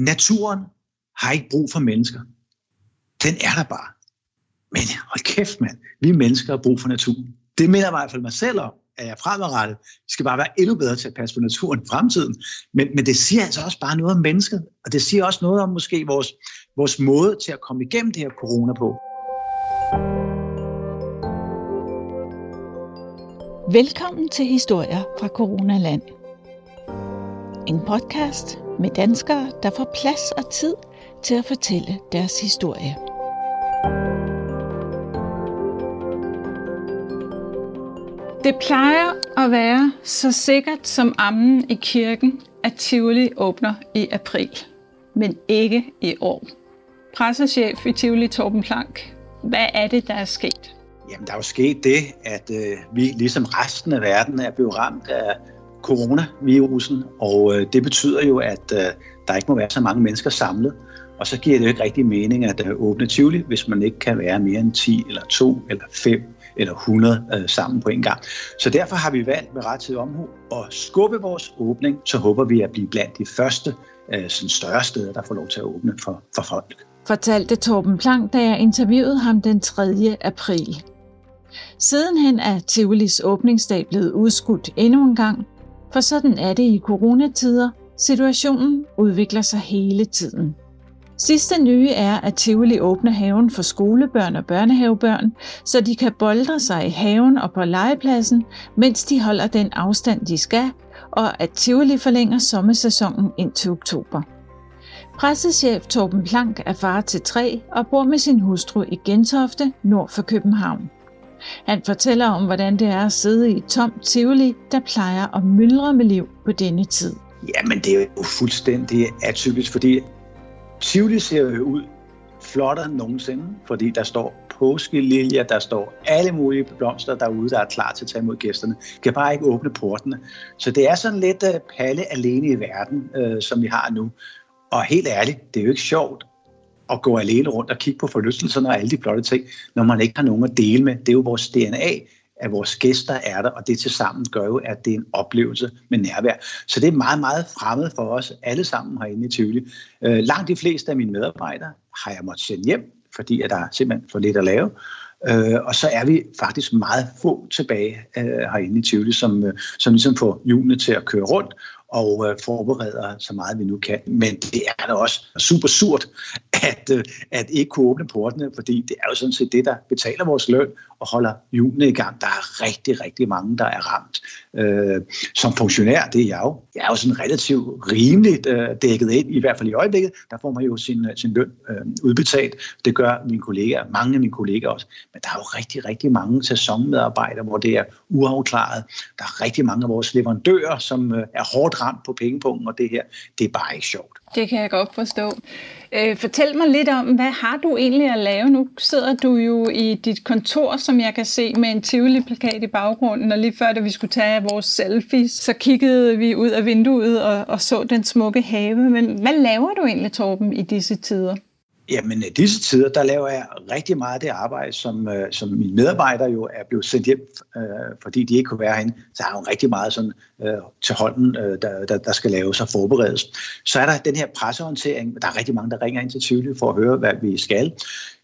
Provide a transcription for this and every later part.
naturen har ikke brug for mennesker. Den er der bare. Men hold kæft, mand. Vi mennesker har brug for naturen. Det minder i hvert fald mig selv om, at jeg fremadrettet skal bare være endnu bedre til at passe på naturen i fremtiden. Men, men det siger altså også bare noget om mennesket, og det siger også noget om måske vores, vores måde til at komme igennem det her corona på. Velkommen til Historier fra Coronaland. En podcast med danskere, der får plads og tid til at fortælle deres historie. Det plejer at være så sikkert som ammen i kirken, at Tivoli åbner i april. Men ikke i år. Pressechef i Tivoli Torben Plank. Hvad er det, der er sket? Jamen, der er jo sket det, at øh, vi ligesom resten af verden er blevet ramt af coronavirusen, og øh, det betyder jo, at øh, der ikke må være så mange mennesker samlet. Og så giver det jo ikke rigtig mening at øh, åbne Tivoli, hvis man ikke kan være mere end 10 eller 2 eller 5 eller 100 øh, sammen på en gang. Så derfor har vi valgt med ret omhu at skubbe vores åbning, så håber vi at blive blandt de første øh, sådan større steder, der får lov til at åbne for, for folk. Fortalte Torben Plank, da jeg interviewede ham den 3. april. Sidenhen er Tivolis åbningsdag blevet udskudt endnu en gang, for sådan er det i coronatider. Situationen udvikler sig hele tiden. Sidste nye er, at Tivoli åbner haven for skolebørn og børnehavebørn, så de kan boldre sig i haven og på legepladsen, mens de holder den afstand, de skal, og at Tivoli forlænger sommersæsonen indtil oktober. Pressechef Torben Plank er far til tre og bor med sin hustru i Gentofte, nord for København. Han fortæller om, hvordan det er at sidde i et tomt Tivoli, der plejer at myldre med liv på denne tid. Jamen, det er jo fuldstændig atypisk, fordi Tivoli ser jo ud flottere end nogensinde, fordi der står påskeliljer, der står alle mulige blomster derude, der er klar til at tage imod gæsterne. Kan bare ikke åbne portene. Så det er sådan lidt uh, palle alene i verden, uh, som vi har nu. Og helt ærligt, det er jo ikke sjovt at gå alene rundt og kigge på forlystelserne og alle de flotte ting, når man ikke har nogen at dele med. Det er jo vores DNA, at vores gæster er der, og det til sammen gør jo, at det er en oplevelse med nærvær. Så det er meget, meget fremmed for os alle sammen herinde i Tivoli. Øh, langt de fleste af mine medarbejdere har jeg måttet sende hjem, fordi at der er simpelthen for lidt at lave. Øh, og så er vi faktisk meget få tilbage øh, herinde i Tivoli, som, øh, som ligesom får hjulene til at køre rundt, og øh, forbereder så meget vi nu kan. Men det er da også super surt, at, øh, at ikke kunne åbne portene, fordi det er jo sådan set det, der betaler vores løn og holder hjulene i gang. Der er rigtig, rigtig mange, der er ramt. Øh, som funktionær, det er jeg jo. Jeg er jo sådan relativt rimeligt øh, dækket ind, i hvert fald i øjeblikket. Der får man jo sin, øh, sin løn øh, udbetalt. Det gør mine kollegaer, mange af mine kollegaer også. Men der er jo rigtig, rigtig mange sæsonmedarbejdere, hvor det er uafklaret. Der er rigtig mange af vores leverandører, som øh, er hårdt ramt på pengepungen og det her, det er bare ikke sjovt. Det kan jeg godt forstå. Øh, fortæl mig lidt om, hvad har du egentlig at lave? Nu sidder du jo i dit kontor, som jeg kan se, med en Tivoli-plakat i baggrunden, og lige før, da vi skulle tage vores selfies, så kiggede vi ud af vinduet og, og så den smukke have. Men hvad laver du egentlig, Torben, i disse tider? Jamen, i disse tider, der laver jeg rigtig meget af det arbejde, som, øh, som mine medarbejdere jo er blevet sendt hjem, øh, fordi de ikke kunne være herinde. Så har jeg jo rigtig meget sådan, øh, til hånden, øh, der, der, der skal laves og forberedes. Så er der den her pressehåndtering. Der er rigtig mange, der ringer ind til Tivoli for at høre, hvad vi skal.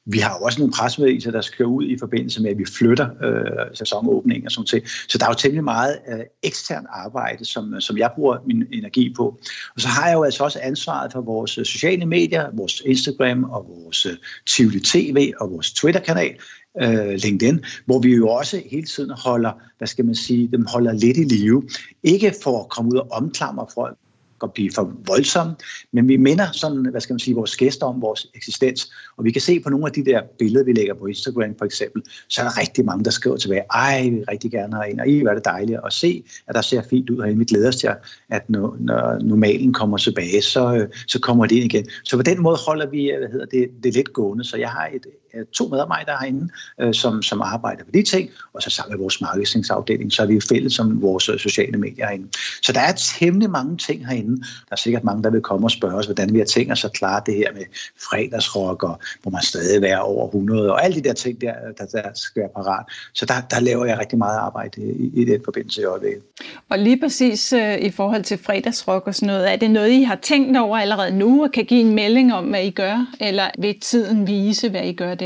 Vi har jo også nogle presmeddelelser, der skal ud i forbindelse med, at vi flytter øh, sæsonåbninger og sådan til. Så der er jo temmelig meget øh, ekstern arbejde, som, øh, som jeg bruger min energi på. Og så har jeg jo altså også ansvaret for vores øh, sociale medier, vores Instagram og vores øh, Tivoli TV og vores Twitter-kanal, øh, LinkedIn, hvor vi jo også hele tiden holder, hvad skal man sige, dem holder lidt i live. Ikke for at komme ud og omklamre folk, at blive for voldsomme, men vi minder sådan, hvad skal man sige, vores gæster om vores eksistens, og vi kan se på nogle af de der billeder, vi lægger på Instagram for eksempel, så er der rigtig mange, der skriver tilbage, ej, vi vil rigtig gerne have en, og I, hvor er det dejligt at se, at der ser fint ud herinde. Vi glæder os til, at når, når normalen kommer tilbage, så, øh, så kommer det ind igen. Så på den måde holder vi øh, hvad hedder det, det lidt gående, så jeg har et Øh, to medarbejdere herinde, øh, som, som arbejder på de ting, og så sammen med vores marketingsafdeling, så er vi fælles som vores øh, sociale medier herinde. Så der er temmelig mange ting herinde. Der er sikkert mange, der vil komme og spørge os, hvordan vi har tænkt os at klare det her med fredagsrock, og hvor man stadig være over 100, og alle de der ting, der, der, der skal være parat. Så der, der laver jeg rigtig meget arbejde i, i den forbindelse i øjeblikket. Og lige præcis øh, i forhold til fredagsrock og sådan noget, er det noget, I har tænkt over allerede nu, og kan give en melding om, hvad I gør, eller vil tiden vise, hvad I gør der?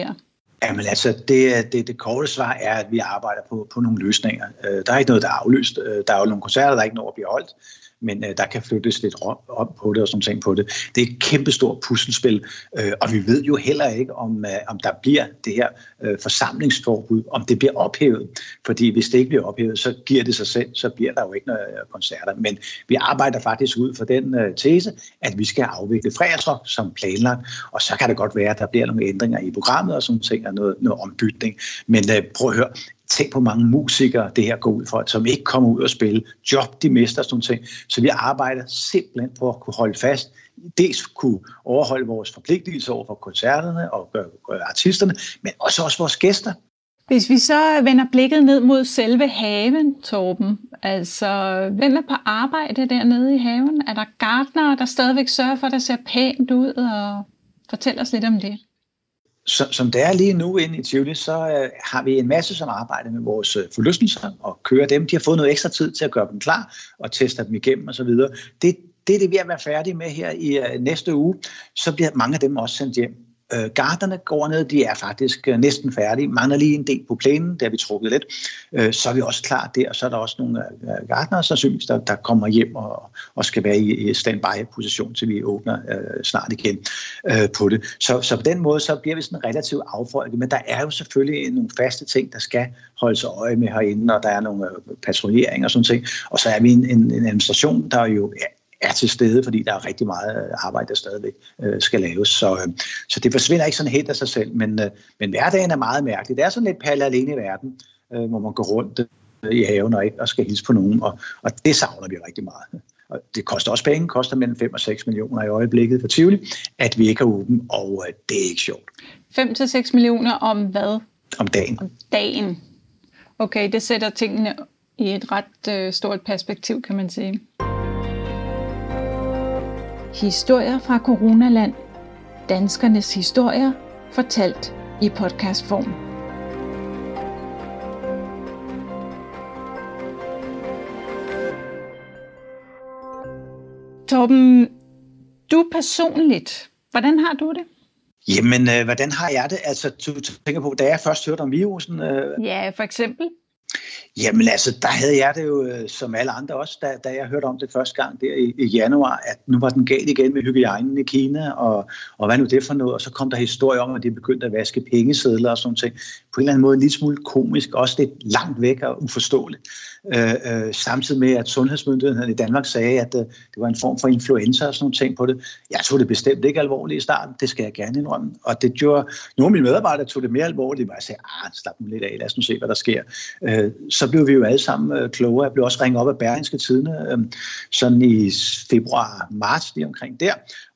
Jamen altså, det, det, det korte svar er, at vi arbejder på, på nogle løsninger. Øh, der er ikke noget, der er aflyst. Øh, der er jo nogle koncerter, der er ikke noget at blive holdt men øh, der kan flyttes lidt op på det og sådan ting på det. Det er et kæmpestort puslespil, øh, og vi ved jo heller ikke, om, øh, om der bliver det her øh, forsamlingsforbud, om det bliver ophævet. Fordi hvis det ikke bliver ophævet, så giver det sig selv, så bliver der jo ikke noget øh, koncerter. Men vi arbejder faktisk ud for den øh, tese, at vi skal afvikle fredagsrock som planlagt, og så kan det godt være, at der bliver nogle ændringer i programmet og sådan ting, og noget, noget ombytning. Men øh, prøv at høre, tænk på mange musikere, det her går ud for, som ikke kommer ud og spille. Job, de mister sådan ting. Så vi arbejder simpelthen på at kunne holde fast dels kunne overholde vores forpligtelser over for koncerterne og artisterne, men også også vores gæster. Hvis vi så vender blikket ned mod selve haven, Torben, altså hvem er på arbejde dernede i haven? Er der gardnere, der stadigvæk sørger for, at det ser pænt ud, og fortæl os lidt om det så, som det er lige nu inde i Tivoli, så øh, har vi en masse, som arbejder med vores øh, forlystelser og kører dem. De har fået noget ekstra tid til at gøre dem klar og teste dem igennem osv. Det, det er det, vi er ved at være færdige med her i øh, næste uge. Så bliver mange af dem også sendt hjem. Øh, garderne går ned, de er faktisk øh, næsten færdige. Mangler lige en del på plænen, der vi trukket lidt. Øh, så er vi også klar der, og så er der også nogle øh, gardnere, sandsynligvis, der, der kommer hjem og, og skal være i, i standby-position, til vi åbner øh, snart igen øh, på det. Så, så på den måde, så bliver vi sådan relativt affolket, men der er jo selvfølgelig nogle faste ting, der skal holdes øje med herinde, og der er nogle øh, patruljeringer og sådan ting. Og så er vi en, en, en administration, der jo er til stede, fordi der er rigtig meget arbejde, der stadigvæk øh, skal laves. Så, øh, så det forsvinder ikke sådan helt af sig selv, men, øh, men hverdagen er meget mærkelig. Det er sådan lidt palle alene i verden, øh, hvor man går rundt øh, i haven og, og skal hilse på nogen, og, og det savner vi rigtig meget. Og det koster også penge, koster mellem 5 og 6 millioner i øjeblikket for Tivoli, at vi ikke er åben, og øh, det er ikke sjovt. 5 til 6 millioner om hvad? Om dagen. Om dagen. Okay, det sætter tingene i et ret øh, stort perspektiv, kan man sige. Historier fra Coronaland. Danskernes historier fortalt i podcastform. Torben, du personligt, hvordan har du det? Jamen, øh, hvordan har jeg det? Altså, du tænker på, da jeg først hørte om virusen? Øh... Ja, for eksempel. Jamen altså, der havde jeg det jo øh, som alle andre også, da, da jeg hørte om det første gang der i, i januar, at nu var den galt igen med hygiejnen i Kina, og, og hvad nu det for noget? Og så kom der historie om, at de begyndte at vaske pengesedler og sådan noget. På en eller anden måde en lille smule komisk, også lidt langt væk og uforståeligt. Øh, øh, samtidig med, at sundhedsmyndighederne i Danmark sagde, at øh, det var en form for influenza og sådan nogle ting på det. Jeg tog det bestemt ikke alvorligt i starten, det skal jeg gerne indrømme. Og det gjorde, nogle af mine medarbejdere tog det mere alvorligt, og jeg sagde, ah, slap dem lidt af, lad os nu se, hvad der sker. Øh, Øh, så blev vi jo alle sammen øh, klogere. Jeg blev også ringet op af Berlingske Tidene, øh, sådan i februar, marts, lige omkring der,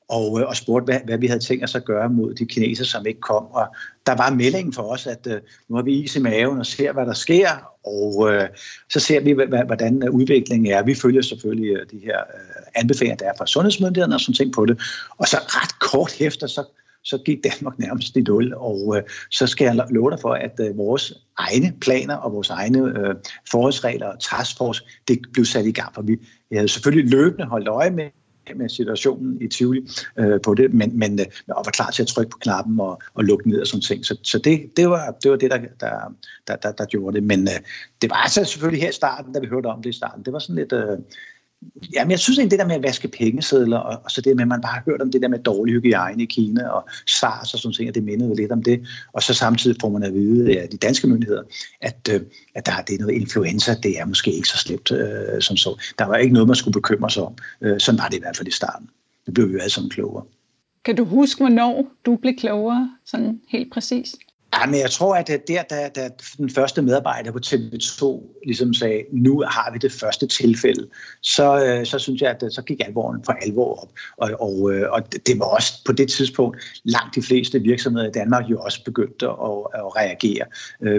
og, øh, og spurgte, hvad, hvad vi havde tænkt os at gøre mod de kineser, som ikke kom. Og der var meldingen for os, at øh, nu har vi is i maven og ser, hvad der sker, og øh, så ser vi, hvordan øh, udviklingen er. Vi følger selvfølgelig øh, de her øh, anbefalinger, der er fra sundhedsmyndighederne og sådan ting på det. Og så ret kort efter, så så gik Danmark nærmest i nul, og øh, så skal jeg love dig for, at øh, vores egne planer og vores egne øh, forholdsregler og taskforce, det blev sat i gang, for vi, vi havde selvfølgelig løbende holdt øje med, med situationen i Tivoli øh, på det, men, men øh, og var klar til at trykke på knappen og, og lukke ned og sådan ting. Så, så det, det, var, det var det, der, der, der, der, der gjorde det. Men øh, det var altså selvfølgelig her i starten, da vi hørte om det i starten. Det var sådan lidt... Øh, Jamen, jeg synes egentlig, det der med at vaske pengesedler, og, og så det med, at man bare har hørt om det der med dårlig hygiejne i Kina, og SARS og sådan ting, og det mindede lidt om det. Og så samtidig får man at vide af de danske myndigheder, at, øh, at der, det er noget influenza, det er måske ikke så slemt øh, som så. Der var ikke noget, man skulle bekymre sig om. Øh, sådan var det i hvert fald i starten. Det blev vi jo alle sammen klogere. Kan du huske, hvornår du blev klogere, sådan helt præcis? Ja, men jeg tror, at øh, der, der, der den første medarbejder på TV2 ligesom sagde, nu har vi det første tilfælde, så, øh, så synes jeg, at øh, så gik alvoren for alvor op. Og, og, og det var også på det tidspunkt langt de fleste virksomheder i Danmark jo også begyndte at, at reagere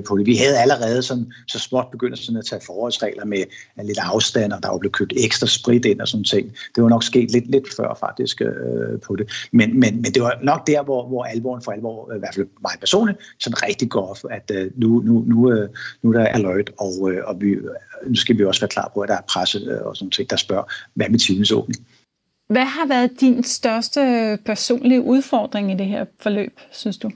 på det. Vi havde allerede sådan, så småt begyndt sådan at tage forholdsregler med lidt afstand, og der var blevet købt ekstra sprit ind og sådan ting. Det var nok sket lidt, lidt før faktisk øh, på det. Men, men, men det var nok der, hvor, hvor alvoren for alvor, i hvert fald mig personligt, sådan rigtig går op, at øh, nu, nu, nu, øh, nu er der alert, og, øh, og vi, nu skal vi også være klar på, at der er presse øh, og sådan ting, der spørger, hvad med åbning? Hvad har været din største personlige udfordring i det her forløb, synes du?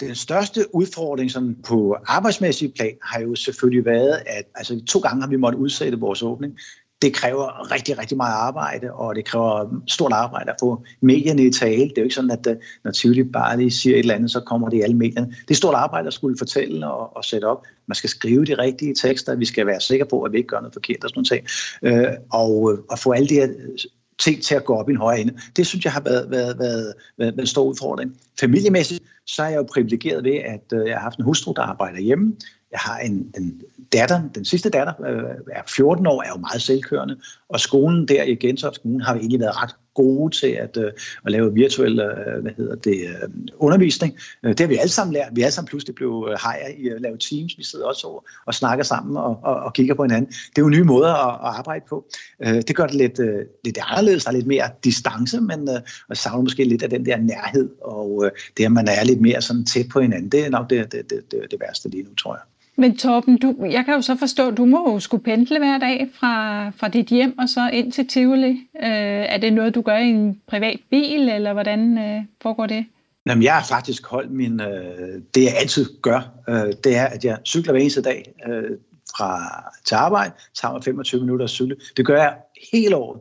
Den største udfordring sådan på arbejdsmæssig plan har jo selvfølgelig været, at altså, to gange har vi måttet udsætte vores åbning det kræver rigtig, rigtig meget arbejde, og det kræver stort arbejde at få medierne i tale. Det er jo ikke sådan, at øh, når Tivoli bare lige siger et eller andet, så kommer det i alle medierne. Det er stort arbejde at skulle fortælle og, og sætte op. Man skal skrive de rigtige tekster, vi skal være sikre på, at vi ikke gør noget forkert og sådan noget. Øh, og, øh, og få alle de her øh, ting til at gå op i en højere ende. Det synes jeg har været, været, været, været, en stor udfordring. Familiemæssigt, så er jeg jo privilegeret ved, at jeg har haft en hustru, der arbejder hjemme. Jeg har en, en datter, den sidste datter, øh, er 14 år, er jo meget selvkørende, og skolen der i Gentofte Kommune har egentlig været ret gode til at, øh, at lave virtuel øh, hvad hedder det, øh, undervisning. Øh, det har vi alle sammen lært. Vi er alle sammen pludselig blevet øh, hejer i at lave teams. Vi sidder også og, og snakker sammen og, og, og kigger på hinanden. Det er jo nye måder at, at arbejde på. Øh, det gør det lidt, øh, lidt anderledes. Der er lidt mere distance, men øh, og savner måske lidt af den der nærhed, og øh, det at man er lidt mere sådan tæt på hinanden, det er nok det, det, det, det, det værste lige nu, tror jeg. Men Torben, du, jeg kan jo så forstå, at du må jo skulle pendle hver dag fra, fra dit hjem og så ind til Tivoli. Øh, er det noget, du gør i en privat bil, eller hvordan øh, foregår det? Jamen, jeg har faktisk holdt min... Øh, det, jeg altid gør, øh, det er, at jeg cykler hver eneste dag øh, fra til arbejde, tager mig 25 minutter at cykle. Det gør jeg hele året.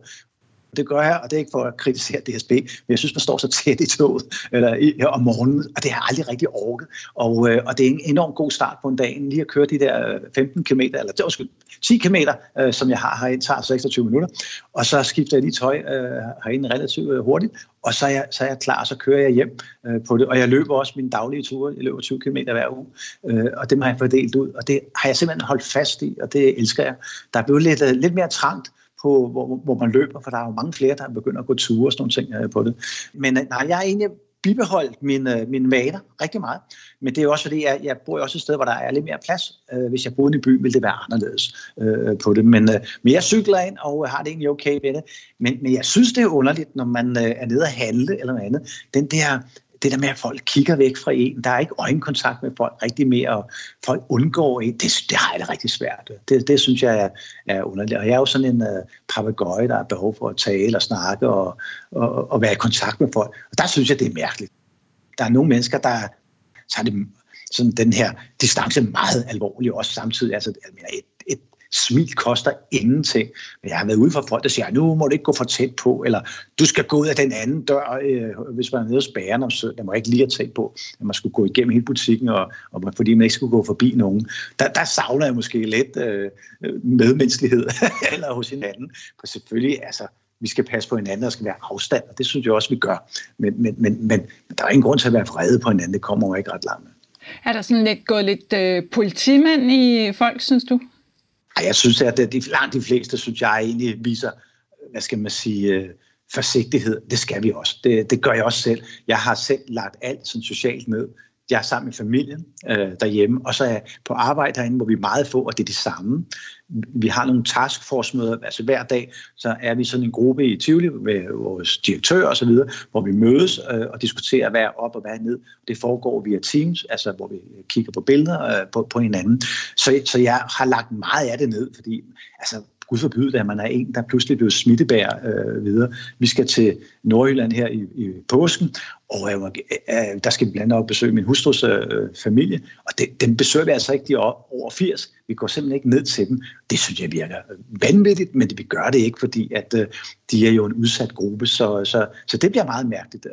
Det gør jeg, og det er ikke for at kritisere DSB, men jeg synes, man står så tæt i toget eller i, om morgenen, og det har jeg aldrig rigtig orket. Og, øh, og det er en enorm god start på en dag. Lige at køre de der øh, 15 km, eller det var 10 km, øh, som jeg har herinde, tager 26 minutter, og så skifter jeg lige tøj øh, herinde relativt øh, hurtigt, og så er, jeg, så er jeg klar, og så kører jeg hjem øh, på det. Og jeg løber også mine daglige ture. Jeg løber 20 km hver uge, øh, og dem har jeg fordelt ud. Og det har jeg simpelthen holdt fast i, og det elsker jeg. Der er blevet lidt, øh, lidt mere trangt, på, hvor, hvor man løber, for der er jo mange flere, der begynder at gå ture og sådan nogle ting øh, på det. Men øh, nej, jeg har egentlig bibeholdt mine, øh, mine vaner rigtig meget. Men det er også fordi, jeg, jeg bor også et sted, hvor der er lidt mere plads. Hvis jeg boede i en by, ville det være anderledes øh, på det. Men, øh, men jeg cykler ind og har det egentlig okay med det. Men, men jeg synes, det er underligt, når man øh, er nede og handle eller noget andet. Den der det der med, at folk kigger væk fra en, der er ikke øjenkontakt med folk rigtig mere, og folk undgår en, det, det har jeg det rigtig svært. Det, det synes jeg er, er underligt. Og jeg er jo sådan en uh, papegøje, der har behov for at tale og snakke og, og, og være i kontakt med folk. Og der synes jeg, det er mærkeligt. Der er nogle mennesker, der tager det, sådan den her distance meget alvorligt, også samtidig. Altså, jeg mener, et smil koster ingenting. Men jeg har været ude for folk, der siger, nu må du ikke gå for tæt på, eller du skal gå ud af den anden dør, øh, hvis man er nede og spære om søndag. må ikke lige at tæt på, at man skulle gå igennem hele butikken, og, og fordi man ikke skulle gå forbi nogen. Der, der savner jeg måske lidt øh, øh medmenneskelighed eller hos hinanden. For selvfølgelig, altså, vi skal passe på hinanden, og skal være afstand, og det synes jeg også, vi gør. Men, men, men, men der er ingen grund til at være vrede på hinanden, det kommer jo ikke ret langt. Er der sådan lidt gået lidt øh, politimand i folk, synes du? Ej, jeg synes, at de, langt de fleste, synes jeg, egentlig viser, hvad skal man sige, øh, forsigtighed. Det skal vi også. Det, det gør jeg også selv. Jeg har selv lagt alt sådan socialt ned. Jeg er sammen med familien øh, derhjemme, og så er jeg på arbejde herinde, hvor vi er meget få, og det er det samme vi har nogle taskforce-møder, altså hver dag, så er vi sådan en gruppe i Tivoli med vores direktør og så videre, hvor vi mødes øh, og diskuterer, hvad er op og hvad er ned. Det foregår via Teams, altså hvor vi kigger på billeder øh, på, på hinanden. Så, så jeg har lagt meget af det ned, fordi altså, Gud forbyde det, at man er en, der pludselig blev smittebær øh, videre. Vi skal til Nordjylland her i, i påsken, og øh, der skal vi blandt andet besøge min hustrus øh, familie, og det, dem besøger vi altså ikke de over 80. Vi går simpelthen ikke ned til dem. Det synes jeg virker øh, vanvittigt, men det, vi gør det ikke, fordi at øh, de er jo en udsat gruppe, så, så, så det bliver meget mærkeligt.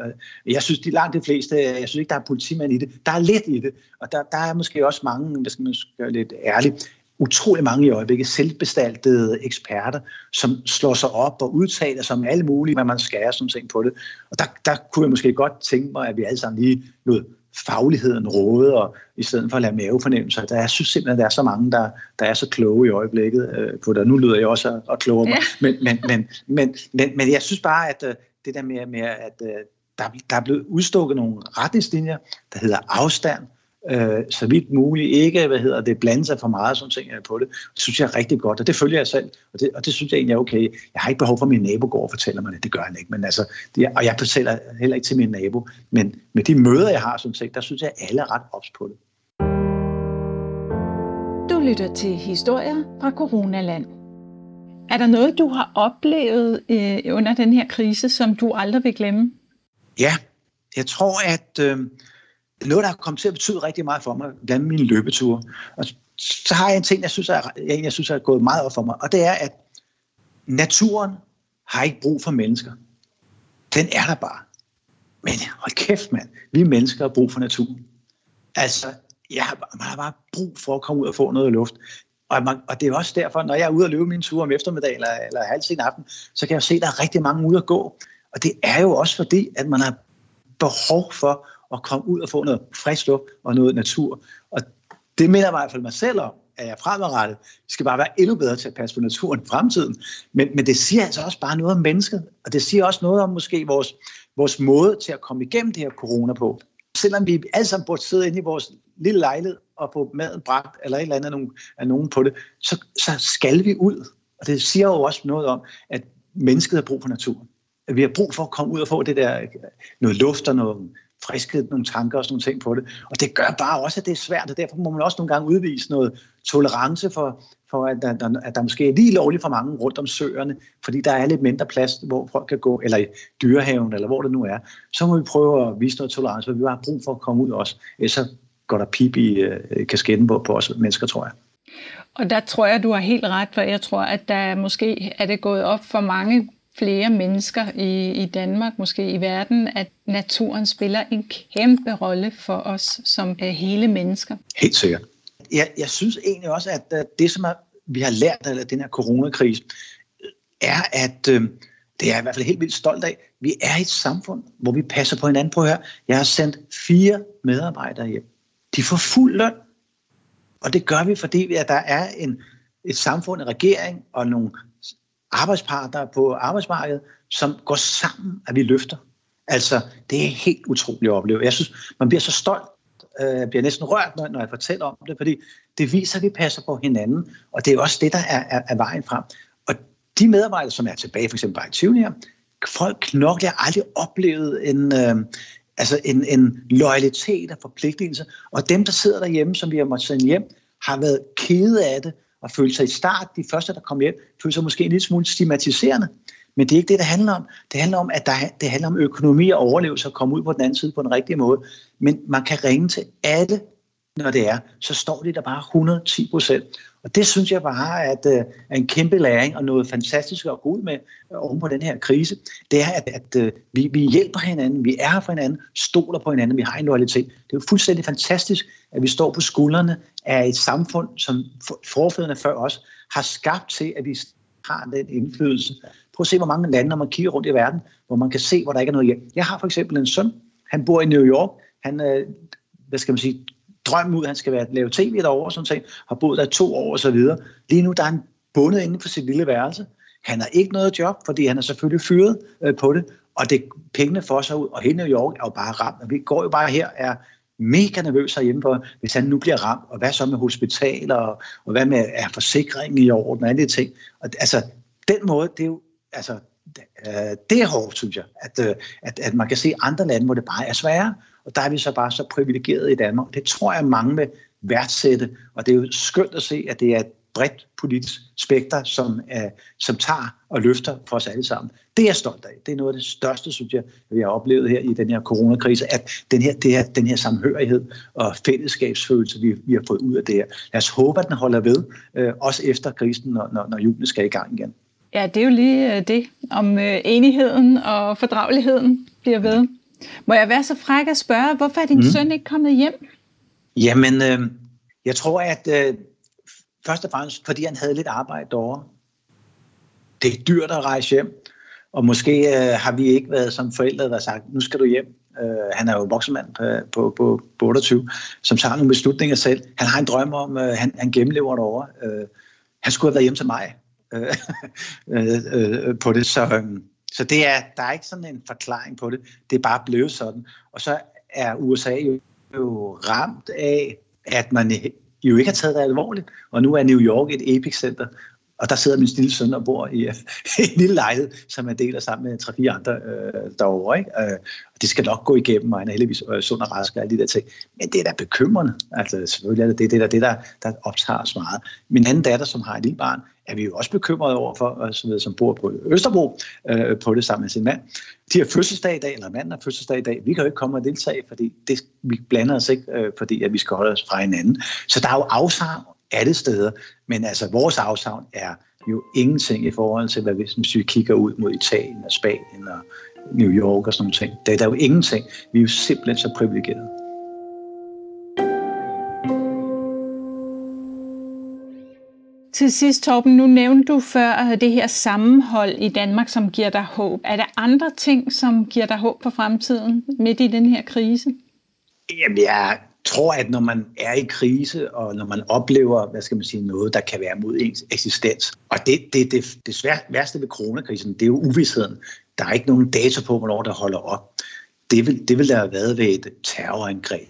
Jeg synes, de langt de fleste, øh, jeg synes ikke, der er politimand i det. Der er lidt i det, og der, der er måske også mange, hvis man skal være lidt ærlig, utrolig mange i øjeblikket selvbestaltede eksperter, som slår sig op og udtaler sig om alle mulige, hvad man skal sådan ting på det. Og der, der kunne jeg måske godt tænke mig, at vi alle sammen lige nu fagligheden råde, og i stedet for at lade mavefornemmelser. Der, jeg synes simpelthen, at der er så mange, der, der er så kloge i øjeblikket øh, på det. Nu lyder jeg også og, og klogere, ja. men, men, men, men, men, men jeg synes bare, at øh, det der med, med at øh, der, der er blevet udstukket nogle retningslinjer, der hedder afstand, øh, så vidt muligt ikke, hvad hedder det, blande sig for meget sådan ting på det. Det synes jeg er rigtig godt, og det følger jeg selv, og det, og det synes jeg egentlig er okay. Jeg har ikke behov for, at min nabo går og fortæller mig det, det gør han ikke, men altså, det, og jeg fortæller heller ikke til min nabo, men med de møder, jeg har, sådan set, der synes jeg, at alle er ret ops på det. Du lytter til historier fra Coronaland. Er der noget, du har oplevet øh, under den her krise, som du aldrig vil glemme? Ja, jeg tror, at øh, noget, der har kommet til at betyde rigtig meget for mig, blandt mine løbeture. Og så har jeg en ting, jeg synes, er, jeg, jeg synes er gået meget op for mig, og det er, at naturen har ikke brug for mennesker. Den er der bare. Men hold kæft, mand. Vi mennesker har brug for naturen. Altså, jeg har, man har bare brug for at komme ud og få noget luft. Og, man, og det er også derfor, når jeg er ude og løbe min tur om eftermiddag eller, eller halv sen aften, så kan jeg se, at der er rigtig mange ude at gå. Og det er jo også fordi, at man har behov for at komme ud og få noget frisk luft og noget natur. Og det minder mig i hvert fald mig selv om, at jeg fremadrettet skal bare være endnu bedre til at passe på naturen i fremtiden. Men, men det siger altså også bare noget om mennesket, og det siger også noget om måske vores, vores måde til at komme igennem det her corona på. Selvom vi alle sammen burde sidde inde i vores lille lejlighed og få maden bragt, eller et eller andet af nogen, af nogen på det, så, så skal vi ud. Og det siger jo også noget om, at mennesket har brug for naturen. At vi har brug for at komme ud og få det der, noget luft og noget, friskhed, nogle tanker og sådan nogle ting på det. Og det gør bare også, at det er svært, og derfor må man også nogle gange udvise noget tolerance for, for at, der, der, at der måske er lige lovligt for mange rundt om søerne, fordi der er lidt mindre plads, hvor folk kan gå, eller i dyrehaven, eller hvor det nu er. Så må vi prøve at vise noget tolerance, for vi har brug for at komme ud også. Så går der pip i øh, kasketten på, på os mennesker, tror jeg. Og der tror jeg, du har helt ret, for jeg tror, at der måske er det gået op for mange flere mennesker i, i Danmark, måske i verden, at naturen spiller en kæmpe rolle for os som uh, hele mennesker. Helt sikkert. Jeg, jeg synes egentlig også, at øh, det, som er, vi har lært af den her coronakrise, er, at øh, det er jeg i hvert fald helt vildt stolt af. Vi er et samfund, hvor vi passer på hinanden på her. Jeg har sendt fire medarbejdere hjem. De får fuld løn. Og det gør vi, fordi at der er en, et samfund, en regering og nogle arbejdspartnere på arbejdsmarkedet, som går sammen, at vi løfter. Altså, det er helt utroligt at opleve. Jeg synes, man bliver så stolt, øh, bliver næsten rørt, når, når jeg fortæller om det, fordi det viser, at vi passer på hinanden, og det er også det, der er, er, er vejen frem. Og de medarbejdere, som er tilbage, for eksempel bare i Tivoli her, folk knokler, har aldrig oplevet en, øh, altså en, en loyalitet og forpligtelse, og dem, der sidder derhjemme, som vi har måttet sende hjem, har været kede af det, og føle sig i start, de første, der kom hjem, føle sig måske en lille smule stigmatiserende. Men det er ikke det, det handler om. Det handler om, at der, det handler om økonomi og overlevelse og komme ud på den anden side på den rigtige måde. Men man kan ringe til alle, når det er. Så står de der bare 110 procent. Og det synes jeg bare at, uh, er en kæmpe læring og noget fantastisk at gå ud med uh, oven på den her krise. Det er, at, at uh, vi, vi hjælper hinanden, vi er her for hinanden, stoler på hinanden, vi har en loyalitet. Det er jo fuldstændig fantastisk, at vi står på skuldrene af et samfund, som forfædrene før os har skabt til, at vi har den indflydelse. Prøv at se, hvor mange lande, når man kigger rundt i verden, hvor man kan se, hvor der ikke er noget hjælp. Jeg har for eksempel en søn, han bor i New York, han, hvad skal man sige, drøm ud, han skal være, lave tv derovre, sådan ting, har boet der to år og så videre. Lige nu der er han bundet inden for sit lille værelse. Han har ikke noget job, fordi han er selvfølgelig fyret øh, på det, og det pengene for sig ud, og hele New York er jo bare ramt. Og vi går jo bare her, er mega nervøs herhjemme for, hvis han nu bliver ramt, og hvad så med hospitaler, og, og hvad med er forsikringen i orden, og alle de ting. Og, altså, den måde, det er jo, altså, øh, det er hårdt, synes jeg, at, øh, at, at man kan se andre lande, hvor det bare er sværere, og der er vi så bare så privilegeret i Danmark. Det tror jeg, mange vil værdsætte, og det er jo skønt at se, at det er et bredt politisk spekter, som, er, som tager og løfter for os alle sammen. Det er jeg stolt af. Det er noget af det største, synes jeg, vi har oplevet her i den her coronakrise, at den her, det her, den her samhørighed og fællesskabsfølelse, vi, vi har fået ud af det her. Lad os håbe, at den holder ved, øh, også efter krisen, når, når, når julen skal i gang igen. Ja, det er jo lige øh, det, om øh, enigheden og fordrageligheden bliver ved. Må jeg være så fræk at spørge, hvorfor er din mm. søn ikke kommet hjem? Jamen, øh, jeg tror, at øh, først og fremmest, fordi han havde lidt arbejde derovre. Det er dyrt at rejse hjem. Og måske øh, har vi ikke været som forældre, der sagt, nu skal du hjem. Øh, han er jo voksenmand på, på, på, på 28, som tager nogle beslutninger selv. Han har en drøm om, øh, han, han gennemlever derovre. Øh, han skulle have været hjem til mig øh, øh, øh, på det. Så, øh, så det er, der er ikke sådan en forklaring på det. Det er bare blevet sådan. Og så er USA jo, jo ramt af, at man jo ikke har taget det alvorligt. Og nu er New York et epicenter, og der sidder min stille søn og bor i, en lille lejlighed, som man deler sammen med tre-fire andre øh, derovre. Ikke? Øh, og det skal nok gå igennem, og han er heldigvis øh, sund og rask og alle de der ting. Men det er da bekymrende. Altså, selvfølgelig er det det, det, der, det der, der optager os meget. Min anden datter, som har et lille barn, er vi jo også bekymrede over for, altså, som, som bor på Østerbro, øh, på det sammen med sin mand. De har fødselsdag i dag, eller manden har fødselsdag i dag. Vi kan jo ikke komme og deltage, fordi det, vi blander os ikke, øh, fordi at vi skal holde os fra hinanden. Så der er jo afsavn alle steder, men altså vores afsavn er jo ingenting i forhold til, hvad hvis, hvis vi kigger ud mod Italien og Spanien og New York og sådan noget ting. Der er der jo ingenting. Vi er jo simpelthen så privilegerede. Til sidst, Torben, nu nævnte du før øh, det her sammenhold i Danmark, som giver dig håb. Er der andre ting, som giver dig håb for fremtiden midt i den her krise? Jamen, jeg tror, at når man er i krise, og når man oplever, hvad skal man sige, noget, der kan være mod ens eksistens, og det, det, det, det svær, værste ved coronakrisen, det er jo uvidsheden. Der er ikke nogen data på, hvornår der holder op. Det vil, det vil der have været ved et terrorangreb,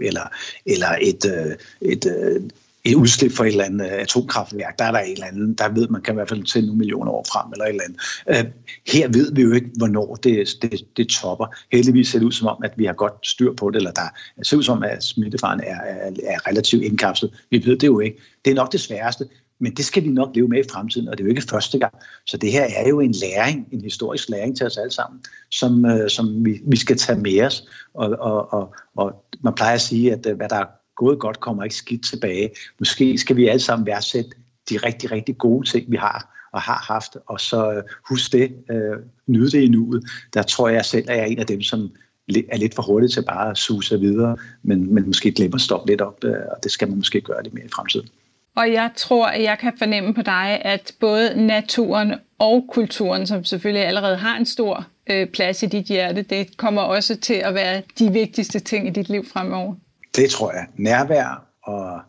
eller, eller et, øh, et, et et udslip fra et eller andet øh, atomkraftværk, der er der et eller andet, der ved man kan i hvert fald til nogle millioner år frem, eller et eller andet. Øh, her ved vi jo ikke, hvornår det, det, det topper. Heldigvis ser det ud som om, at vi har godt styr på det, eller der det ser ud som om, at smittefaren er, er, er relativt indkapslet. Vi ved det jo ikke. Det er nok det sværeste, men det skal vi nok leve med i fremtiden, og det er jo ikke første gang. Så det her er jo en læring, en historisk læring til os alle sammen, som, øh, som vi, vi skal tage med os. Og, og, og, og man plejer at sige, at hvad der er gået godt kommer ikke skidt tilbage. Måske skal vi alle sammen værdsætte de rigtig, rigtig gode ting, vi har og har haft, og så øh, husk det, øh, nyde det i nuet. Der tror jeg selv, at jeg er en af dem, som er lidt for hurtigt til bare at suse videre, men, men måske glemmer at stoppe lidt op, øh, og det skal man måske gøre lidt mere i fremtiden. Og jeg tror, at jeg kan fornemme på dig, at både naturen og kulturen, som selvfølgelig allerede har en stor øh, plads i dit hjerte, det kommer også til at være de vigtigste ting i dit liv fremover. Det tror jeg. Nærvær og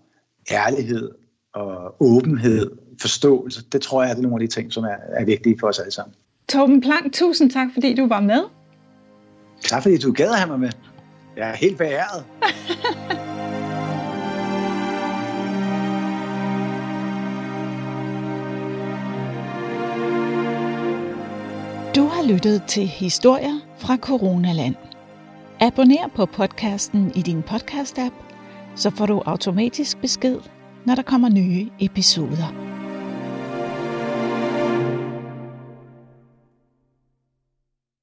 ærlighed og åbenhed, forståelse, det tror jeg er nogle af de ting, som er, er vigtige for os alle sammen. Torben Plank, tusind tak, fordi du var med. Tak, fordi du gad at have mig med. Jeg er helt beæret. Du har lyttet til historier fra Coronaland. Abonner på podcasten i din podcast-app, så får du automatisk besked, når der kommer nye episoder.